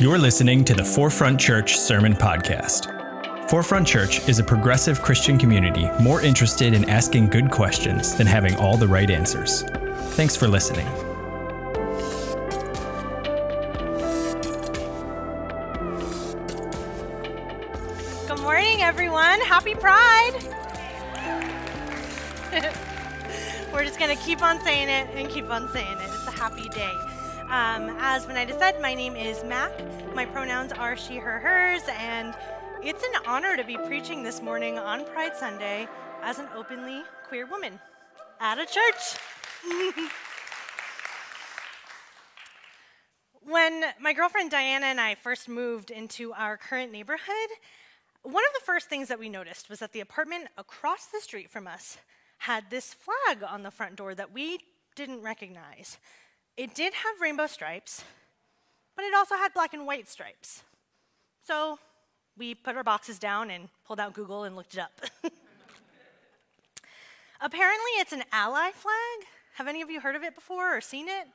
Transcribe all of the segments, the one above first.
You're listening to the Forefront Church Sermon Podcast. Forefront Church is a progressive Christian community more interested in asking good questions than having all the right answers. Thanks for listening. Good morning, everyone. Happy Pride. We're just going to keep on saying it and keep on saying it. It's a happy day. Um, as Venita said, my name is Mac. My pronouns are she, her, hers, and it's an honor to be preaching this morning on Pride Sunday as an openly queer woman at a church. when my girlfriend Diana and I first moved into our current neighborhood, one of the first things that we noticed was that the apartment across the street from us had this flag on the front door that we didn't recognize. It did have rainbow stripes, but it also had black and white stripes. So we put our boxes down and pulled out Google and looked it up. Apparently, it's an ally flag. Have any of you heard of it before or seen it?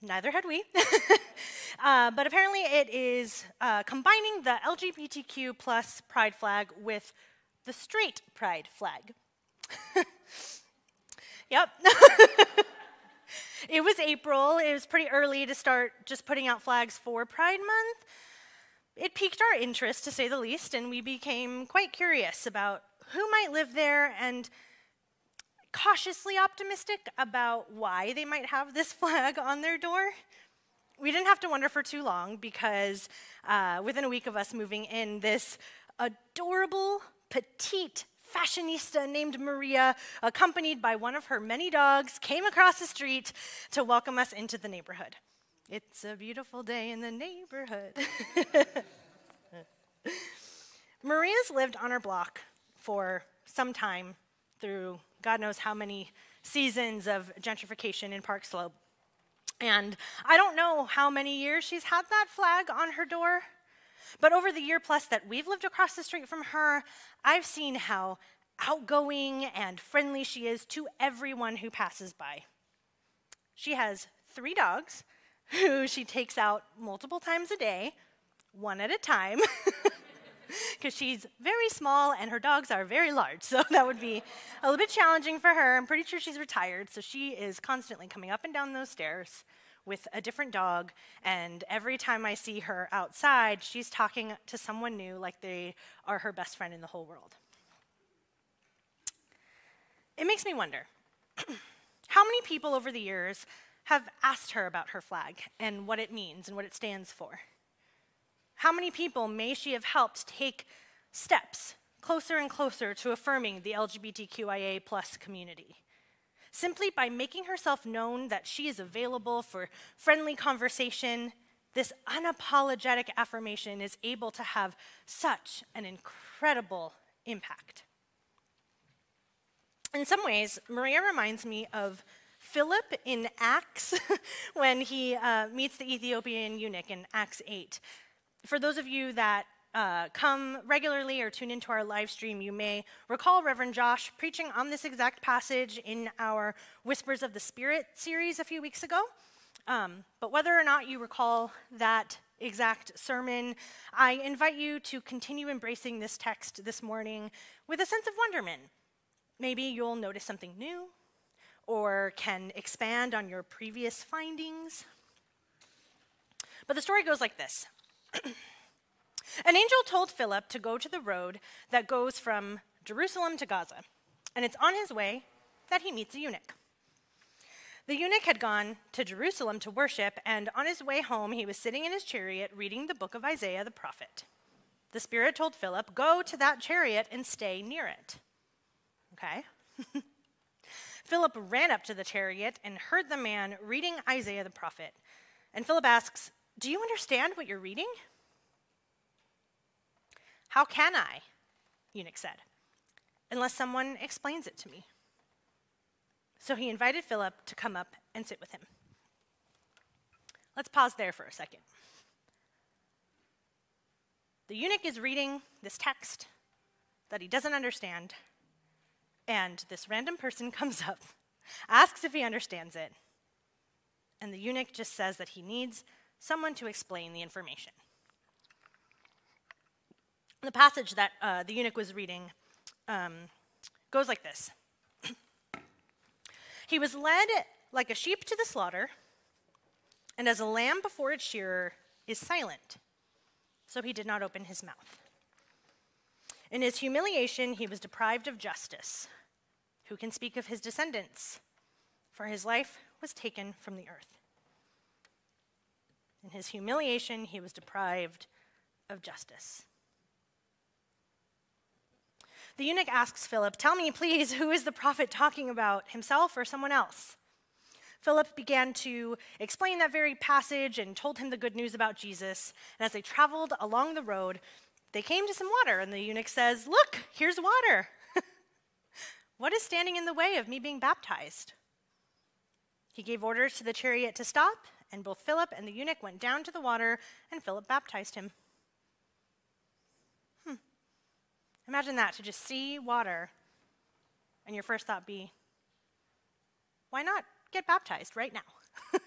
Neither had we. uh, but apparently, it is uh, combining the LGBTQ plus pride flag with the straight pride flag. yep. It was April. It was pretty early to start just putting out flags for Pride Month. It piqued our interest, to say the least, and we became quite curious about who might live there and cautiously optimistic about why they might have this flag on their door. We didn't have to wonder for too long because uh, within a week of us moving in, this adorable, petite fashionista named Maria, accompanied by one of her many dogs, came across the street to welcome us into the neighborhood. It's a beautiful day in the neighborhood. Maria's lived on our block for some time through God knows how many seasons of gentrification in Park Slope. And I don't know how many years she's had that flag on her door, but over the year plus that we've lived across the street from her, I've seen how outgoing and friendly she is to everyone who passes by. She has three dogs who she takes out multiple times a day, one at a time. because she's very small and her dogs are very large. So that would be a little bit challenging for her. I'm pretty sure she's retired, so she is constantly coming up and down those stairs with a different dog. And every time I see her outside, she's talking to someone new like they are her best friend in the whole world. It makes me wonder how many people over the years have asked her about her flag and what it means and what it stands for? How many people may she have helped take steps closer and closer to affirming the LGBTQIA plus community? Simply by making herself known that she is available for friendly conversation, this unapologetic affirmation is able to have such an incredible impact. In some ways, Maria reminds me of Philip in Acts when he uh, meets the Ethiopian eunuch in Acts 8 for those of you that uh, come regularly or tune into our live stream, you may recall Reverend Josh preaching on this exact passage in our Whispers of the Spirit series a few weeks ago. Um, but whether or not you recall that exact sermon, I invite you to continue embracing this text this morning with a sense of wonderment. Maybe you'll notice something new or can expand on your previous findings. But the story goes like this An angel told Philip to go to the road that goes from Jerusalem to Gaza, and it's on his way that he meets a eunuch. The eunuch had gone to Jerusalem to worship, and on his way home, he was sitting in his chariot reading the book of Isaiah the prophet. The Spirit told Philip, Go to that chariot and stay near it. Okay? Philip ran up to the chariot and heard the man reading Isaiah the prophet. And Philip asks, do you understand what you're reading? How can I? Eunuch said, unless someone explains it to me. So he invited Philip to come up and sit with him. Let's pause there for a second. The eunuch is reading this text that he doesn't understand, and this random person comes up, asks if he understands it, and the eunuch just says that he needs someone to explain the information. The passage that uh, the eunuch was reading um, goes like this He was led like a sheep to the slaughter, and as a lamb before its shearer is silent, so he did not open his mouth. In his humiliation, he was deprived of justice. Who can speak of his descendants? For his life was taken from the earth. In his humiliation, he was deprived of justice. The eunuch asks Philip, Tell me, please, who is the prophet talking about, himself or someone else? Philip began to explain that very passage and told him the good news about Jesus. And as they traveled along the road, they came to some water, and the eunuch says, Look, here's water. what is standing in the way of me being baptized? He gave orders to the chariot to stop, and both Philip and the eunuch went down to the water, and Philip baptized him. Imagine that to just see water, and your first thought be, why not get baptized right now?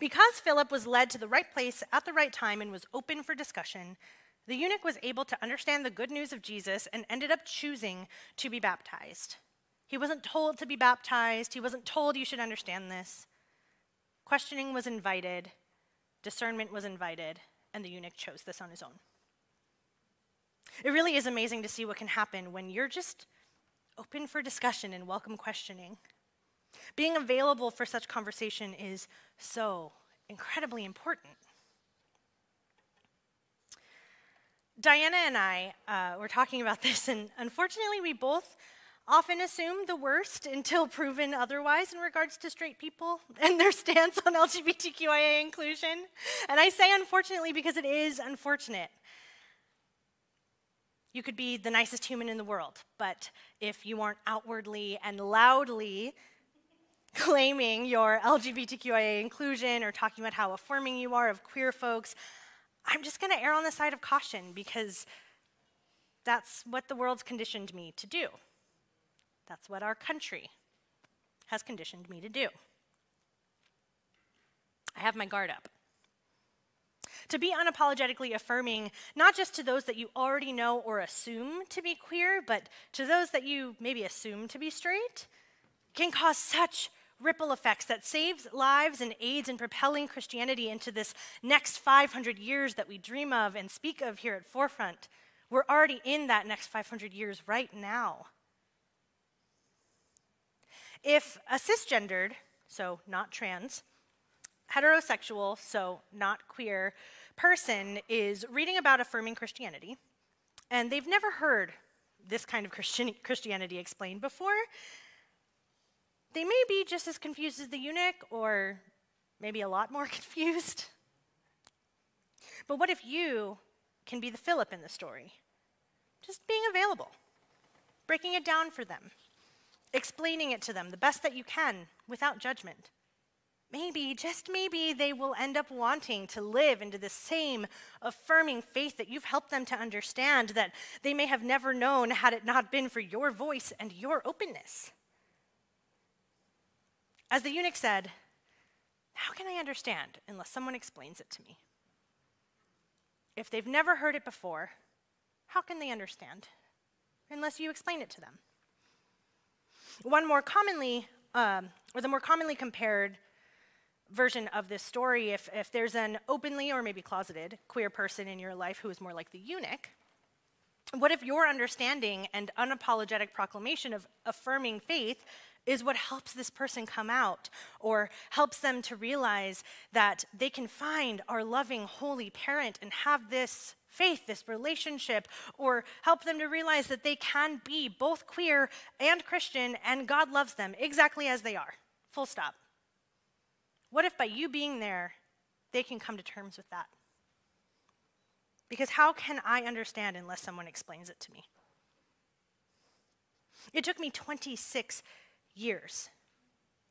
because Philip was led to the right place at the right time and was open for discussion, the eunuch was able to understand the good news of Jesus and ended up choosing to be baptized. He wasn't told to be baptized, he wasn't told you should understand this. Questioning was invited, discernment was invited, and the eunuch chose this on his own. It really is amazing to see what can happen when you're just open for discussion and welcome questioning. Being available for such conversation is so incredibly important. Diana and I uh, were talking about this, and unfortunately, we both often assume the worst until proven otherwise in regards to straight people and their stance on LGBTQIA inclusion. And I say unfortunately because it is unfortunate. You could be the nicest human in the world, but if you aren't outwardly and loudly claiming your LGBTQIA inclusion or talking about how affirming you are of queer folks, I'm just going to err on the side of caution because that's what the world's conditioned me to do. That's what our country has conditioned me to do. I have my guard up. To be unapologetically affirming, not just to those that you already know or assume to be queer, but to those that you maybe assume to be straight, can cause such ripple effects that saves lives and aids in propelling Christianity into this next 500 years that we dream of and speak of here at Forefront. We're already in that next 500 years right now. If a cisgendered, so not trans, heterosexual, so not queer, person is reading about affirming Christianity, and they've never heard this kind of Christian, Christianity explained before, they may be just as confused as the eunuch, or maybe a lot more confused. But what if you can be the Philip in the story? Just being available, breaking it down for them, explaining it to them the best that you can without judgment. Maybe, just maybe, they will end up wanting to live into the same affirming faith that you've helped them to understand that they may have never known had it not been for your voice and your openness. As the eunuch said, How can I understand unless someone explains it to me? If they've never heard it before, how can they understand unless you explain it to them? One more commonly, um, or the more commonly compared version of this story, if, if there's an openly or maybe closeted queer person in your life who is more like the eunuch, what if your understanding and unapologetic proclamation of affirming faith is what helps this person come out or helps them to realize that they can find our loving, holy parent and have this faith, this relationship, or help them to realize that they can be both queer and Christian and God loves them exactly as they are. Full stop. What if by you being there, they can come to terms with that? Because how can I understand unless someone explains it to me? It took me 26 years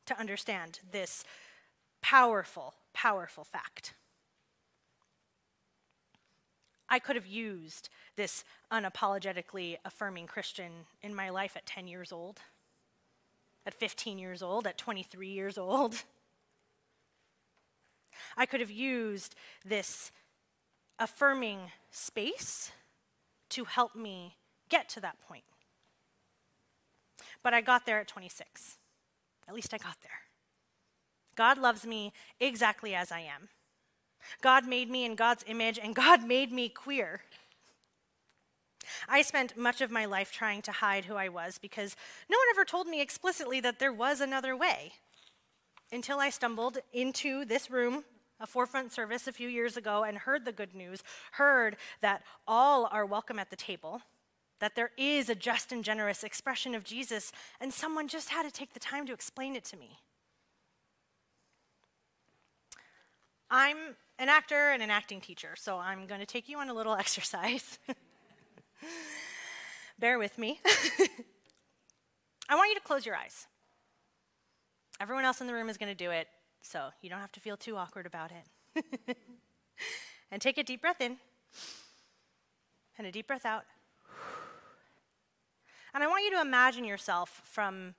to understand this powerful, powerful fact. I could have used this unapologetically affirming Christian in my life at 10 years old, at 15 years old, at 23 years old. I could have used this affirming space to help me get to that point. But I got there at 26. At least I got there. God loves me exactly as I am. God made me in God's image, and God made me queer. I spent much of my life trying to hide who I was because no one ever told me explicitly that there was another way. Until I stumbled into this room, a forefront service a few years ago, and heard the good news, heard that all are welcome at the table, that there is a just and generous expression of Jesus, and someone just had to take the time to explain it to me. I'm an actor and an acting teacher, so I'm going to take you on a little exercise. Bear with me. I want you to close your eyes. Everyone else in the room is going to do it, so you don't have to feel too awkward about it. and take a deep breath in and a deep breath out. And I want you to imagine yourself from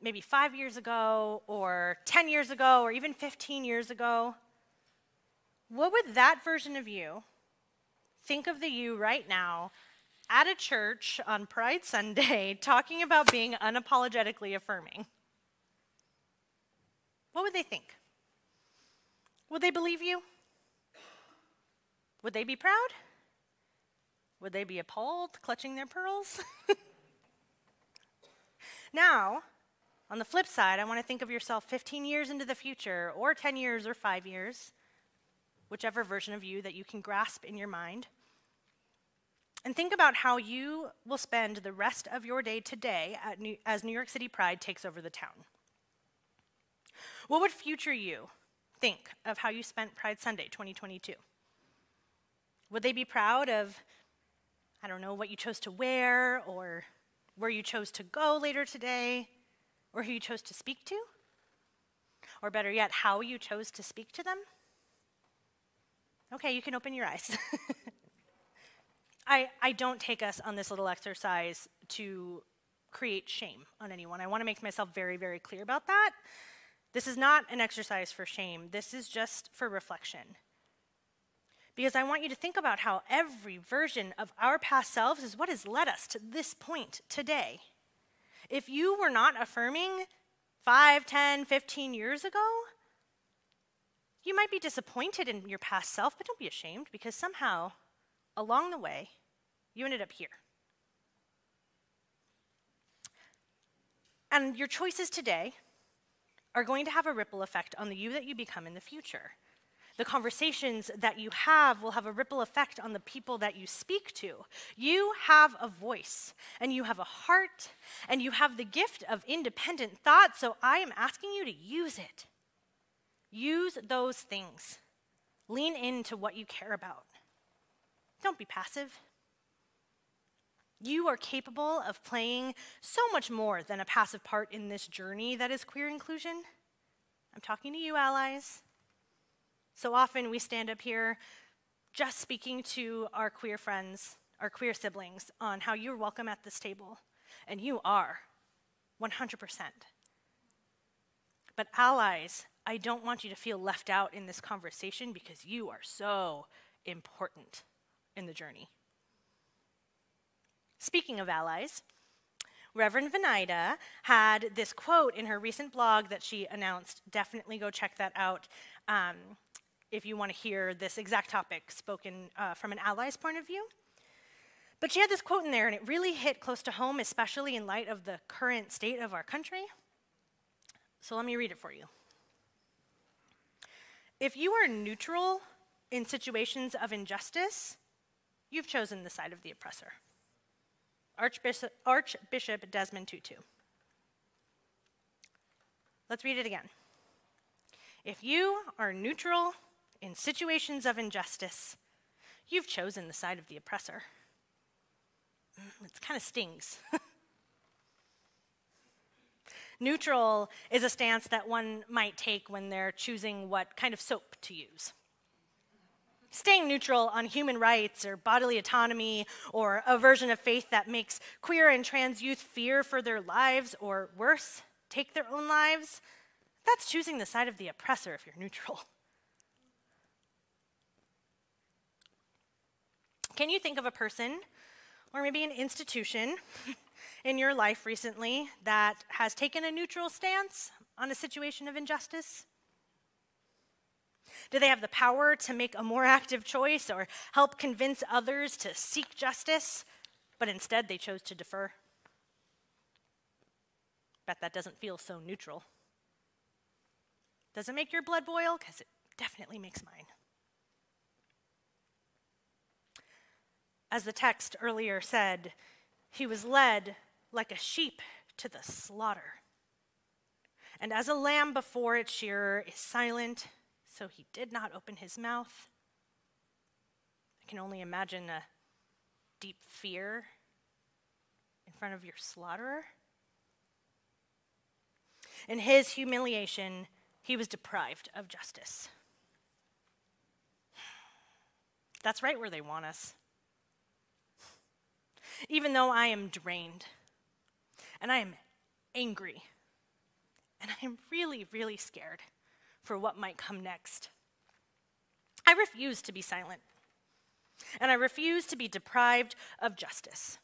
maybe five years ago, or 10 years ago, or even 15 years ago. What would that version of you think of the you right now at a church on Pride Sunday talking about being unapologetically affirming? What would they think? Would they believe you? Would they be proud? Would they be appalled, clutching their pearls? now, on the flip side, I want to think of yourself 15 years into the future, or 10 years, or five years, whichever version of you that you can grasp in your mind. And think about how you will spend the rest of your day today New, as New York City Pride takes over the town. What would future you think of how you spent Pride Sunday 2022? Would they be proud of, I don't know, what you chose to wear, or where you chose to go later today, or who you chose to speak to? Or better yet, how you chose to speak to them? Okay, you can open your eyes. I, I don't take us on this little exercise to create shame on anyone. I want to make myself very, very clear about that. This is not an exercise for shame, this is just for reflection. Because I want you to think about how every version of our past selves is what has led us to this point today. If you were not affirming 5, 10, 15 years ago, you might be disappointed in your past self, but don't be ashamed because somehow along the way, you ended up here. And your choices today are going to have a ripple effect on the you that you become in the future. The conversations that you have will have a ripple effect on the people that you speak to. You have a voice, and you have a heart, and you have the gift of independent thought, so I am asking you to use it. Use those things. Lean into what you care about. Don't be passive. You are capable of playing so much more than a passive part in this journey that is queer inclusion. I'm talking to you, allies. So often we stand up here just speaking to our queer friends, our queer siblings, on how you're welcome at this table. And you are, 100%. But, allies, I don't want you to feel left out in this conversation because you are so important in the journey. Speaking of allies, Reverend Venida had this quote in her recent blog that she announced. Definitely go check that out um, if you want to hear this exact topic spoken uh, from an ally's point of view. But she had this quote in there, and it really hit close to home, especially in light of the current state of our country. So let me read it for you. If you are neutral in situations of injustice, you've chosen the side of the oppressor. Archbishop, Archbishop Desmond Tutu. Let's read it again. If you are neutral in situations of injustice, you've chosen the side of the oppressor. Mm, it kind of stings. Neutral is a stance that one might take when they're choosing what kind of soap to use staying neutral on human rights or bodily autonomy or a version of faith that makes queer and trans youth fear for their lives or worse, take their own lives, that's choosing the side of the oppressor if you're neutral. Can you think of a person or maybe an institution in your life recently that has taken a neutral stance on a situation of injustice? Do they have the power to make a more active choice or help convince others to seek justice, but instead they chose to defer? Bet that doesn't feel so neutral. Does it make your blood boil? Because it definitely makes mine. As the text earlier said, he was led like a sheep to the slaughter. And as a lamb before its shearer is silent, so he did not open his mouth. I can only imagine a deep fear in front of your slaughterer. In his humiliation, he was deprived of justice. That's right where they want us. Even though I am drained and I am angry and I am really, really scared for what might come next. I refuse to be silent, and I refuse to be deprived of justice.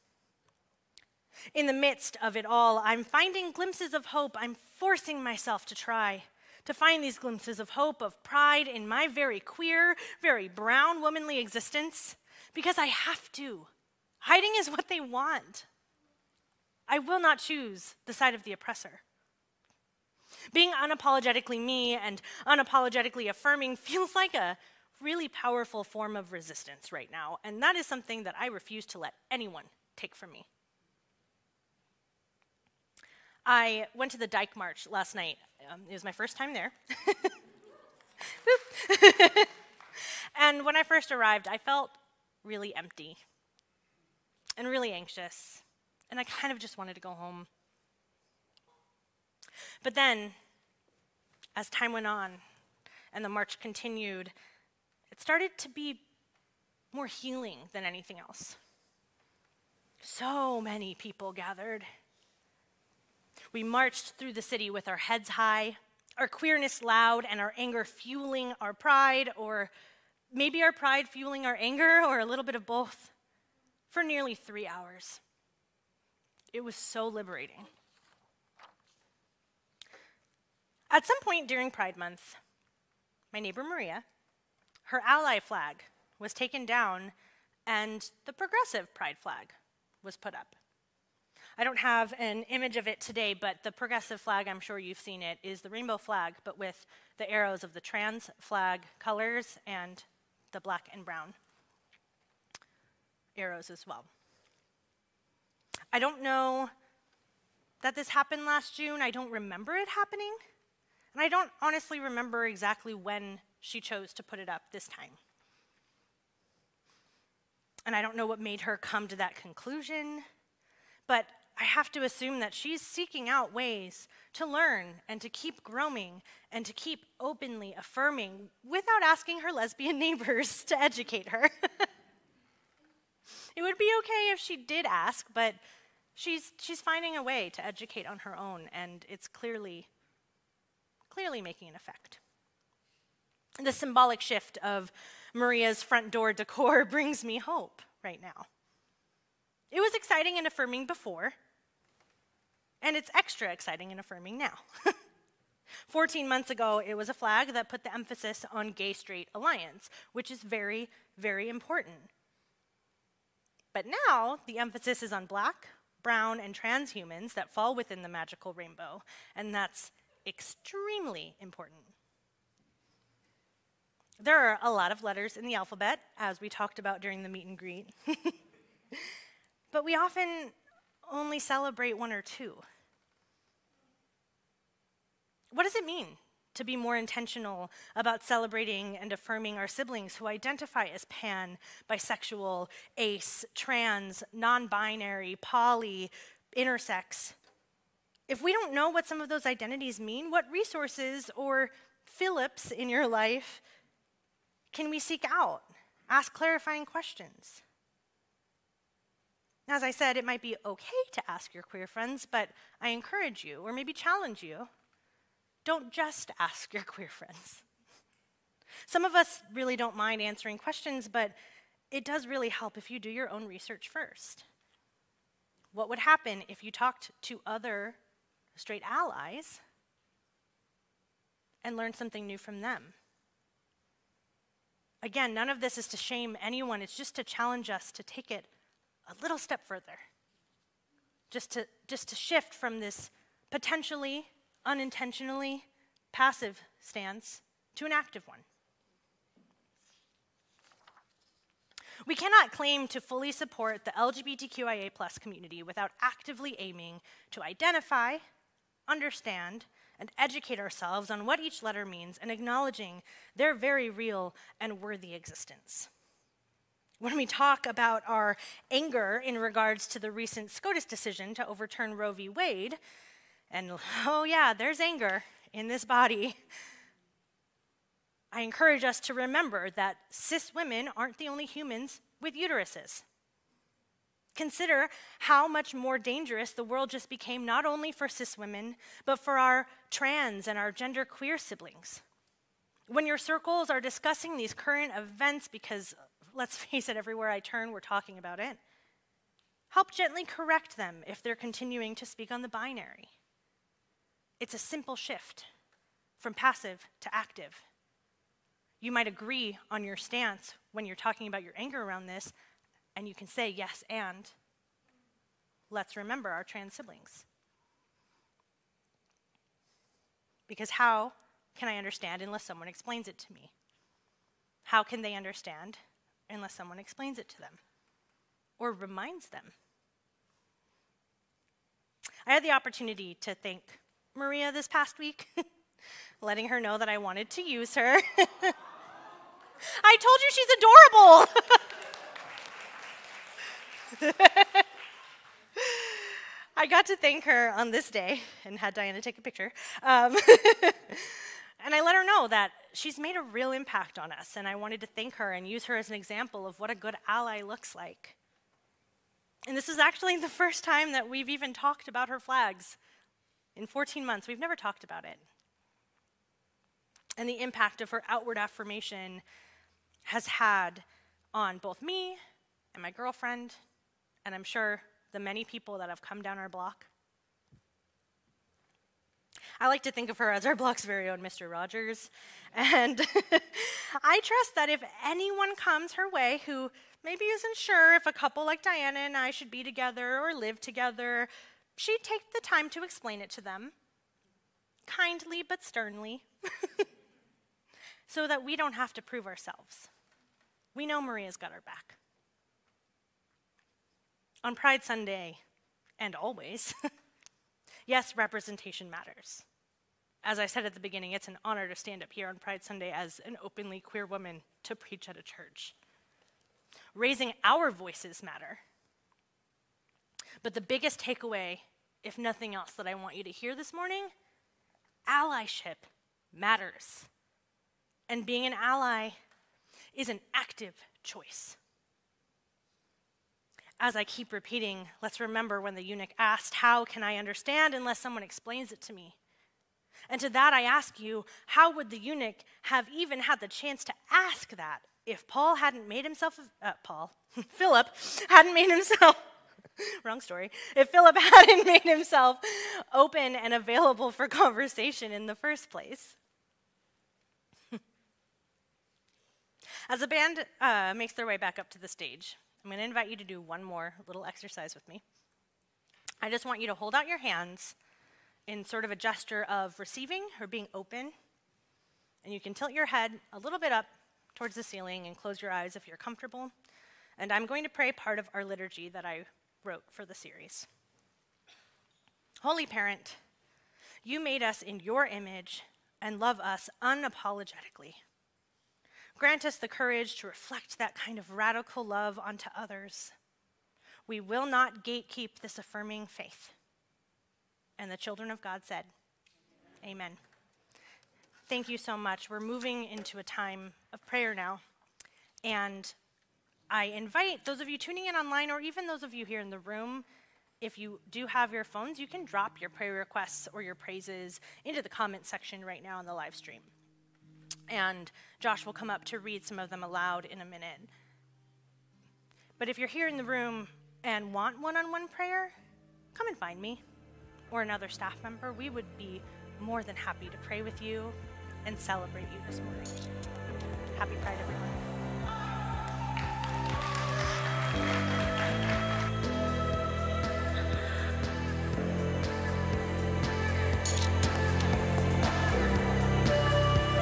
In the midst of it all, I'm finding glimpses of hope. I'm forcing myself to try to find these glimpses of hope, of pride in my very queer, very brown womanly existence because I have to. Hiding is what they want. I will not choose the side of the oppressor. Being unapologetically me and unapologetically affirming feels like a really powerful form of resistance right now, and that is something that I refuse to let anyone take from me. I went to the Dyke March last night. Um, it was my first time there. and when I first arrived, I felt really empty and really anxious, and I kind of just wanted to go home. But then, as time went on and the march continued, it started to be more healing than anything else. So many people gathered. We marched through the city with our heads high, our queerness loud, and our anger fueling our pride, or maybe our pride fueling our anger, or a little bit of both, for nearly three hours. It was so liberating. At some point during Pride Month, my neighbor Maria, her ally flag was taken down and the progressive pride flag was put up. I don't have an image of it today, but the progressive flag, I'm sure you've seen it, is the rainbow flag, but with the arrows of the trans flag colors and the black and brown arrows as well. I don't know that this happened last June. I don't remember it happening. And I don't honestly remember exactly when she chose to put it up this time. And I don't know what made her come to that conclusion, but I have to assume that she's seeking out ways to learn and to keep growing and to keep openly affirming without asking her lesbian neighbors to educate her. it would be okay if she did ask, but she's, she's finding a way to educate on her own, and it's clearly clearly making an effect. The symbolic shift of Maria's front door decor brings me hope right now. It was exciting and affirming before, and it's extra exciting and affirming now. 14 months ago, it was a flag that put the emphasis on gay straight alliance, which is very, very important. But now, the emphasis is on black, brown, and trans humans that fall within the magical rainbow, and that's extremely important. There are a lot of letters in the alphabet, as we talked about during the meet and greet. but we often only celebrate one or two. What does it mean to be more intentional about celebrating and affirming our siblings who identify as pan, bisexual, ace, trans, non binary, poly, intersex? If we don't know what some of those identities mean, what resources or Philips in your life can we seek out? Ask clarifying questions. As I said, it might be okay to ask your queer friends, but I encourage you, or maybe challenge you, don't just ask your queer friends. Some of us really don't mind answering questions, but it does really help if you do your own research first. What would happen if you talked to other straight allies and learn something new from them? Again, none of this is to shame anyone, it's just to challenge us to take it a little step further. Just to, just to shift from this potentially, unintentionally passive stance to an active one. We cannot claim to fully support the LGBTQIA community without actively aiming to identify, understand, and educate ourselves on what each letter means and acknowledging their very real and worthy existence. When we talk about our anger in regards to the recent SCOTUS decision to overturn Roe v. Wade, and oh, yeah, there's anger in this body. I encourage us to remember that cis women aren't the only humans with uteruses. Consider how much more dangerous the world just became, not only for cis women, but for our trans and our gender queer siblings. When your circles are discussing these current events, because let's face it, everywhere I turn, we're talking about it, help gently correct them if they're continuing to speak on the binary. It's a simple shift from passive to active. You might agree on your stance when you're talking about your anger around this, and you can say yes and. Let's remember our trans siblings. Because how can I understand unless someone explains it to me? How can they understand unless someone explains it to them or reminds them? I had the opportunity to thank Maria this past week, letting her know that I wanted to use her. I told you she's adorable. I got to thank her on this day and had Diana take a picture. Um, and I let her know that she's made a real impact on us, and I wanted to thank her and use her as an example of what a good ally looks like. And this is actually the first time that we've even talked about her flags. In 14 months, we've never talked about it. And the impact of her outward affirmation has had on both me and my girlfriend, and I'm sure the many people that have come down our block. I like to think of her as our block's very own Mr. Rogers. And I trust that if anyone comes her way who maybe isn't sure if a couple like Diana and I should be together or live together, she'd take the time to explain it to them, kindly but sternly, so that we don't have to prove ourselves. We know Maria's got our back. On Pride Sunday, and always, yes, representation matters. As I said at the beginning, it's an honor to stand up here on Pride Sunday as an openly queer woman to preach at a church. Raising our voices matter. But the biggest takeaway, if nothing else, that I want you to hear this morning allyship matters. And being an ally is an active choice. As I keep repeating, let's remember when the eunuch asked, How can I understand unless someone explains it to me? And to that I ask you, how would the eunuch have even had the chance to ask that if Paul hadn't made himself, uh, Paul, Philip hadn't made himself, wrong story, if Philip hadn't made himself open and available for conversation in the first place? As the band uh, makes their way back up to the stage, I'm going to invite you to do one more little exercise with me. I just want you to hold out your hands in sort of a gesture of receiving or being open. And you can tilt your head a little bit up towards the ceiling and close your eyes if you're comfortable. And I'm going to pray part of our liturgy that I wrote for the series. Holy Parent, you made us in your image and love us unapologetically. Grant us the courage to reflect that kind of radical love onto others. We will not gatekeep this affirming faith. And the children of God said, Amen. Amen. Thank you so much. We're moving into a time of prayer now. And I invite those of you tuning in online, or even those of you here in the room, if you do have your phones, you can drop your prayer requests or your praises into the comment section right now on the live stream. And Josh will come up to read some of them aloud in a minute. But if you're here in the room and want one on one prayer, come and find me or another staff member. We would be more than happy to pray with you and celebrate you this morning. Happy Pride, everyone.